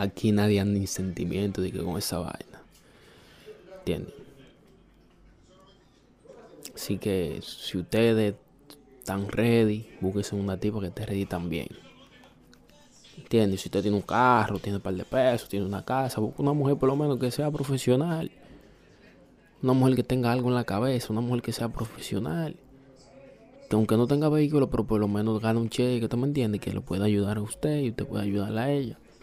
Aquí nadie anda ni sentimiento de que con esa vaina. ¿Entienden? Así que si ustedes están ready, búsquense una tipa que esté ready también. ¿Entiendes? Si usted tiene un carro, tiene un par de pesos, tiene una casa, busque una mujer por lo menos que sea profesional. Una mujer que tenga algo en la cabeza, una mujer que sea profesional. Que aunque no tenga vehículo, pero por lo menos gane un cheque, ¿tú me entiendes? Que lo pueda ayudar a usted y usted puede ayudarla a ella.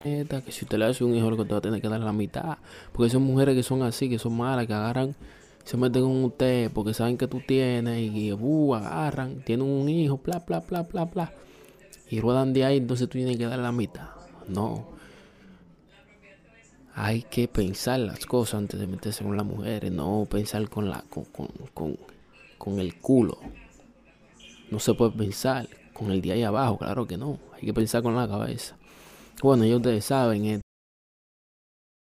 Que si usted le hace un hijo, lo que te va a tener que dar la mitad. Porque son mujeres que son así, que son malas, que agarran, se meten con usted porque saben que tú tienes y uh, agarran, tienen un hijo, bla, bla, bla, bla, bla. Y ruedan de ahí, entonces tú tienes que dar la mitad. No. Hay que pensar las cosas antes de meterse con las mujeres, no pensar con la con, con, con, con el culo. No se puede pensar con el de ahí abajo, claro que no. Hay que pensar con la cabeza. Bueno, ya ustedes saben, eh,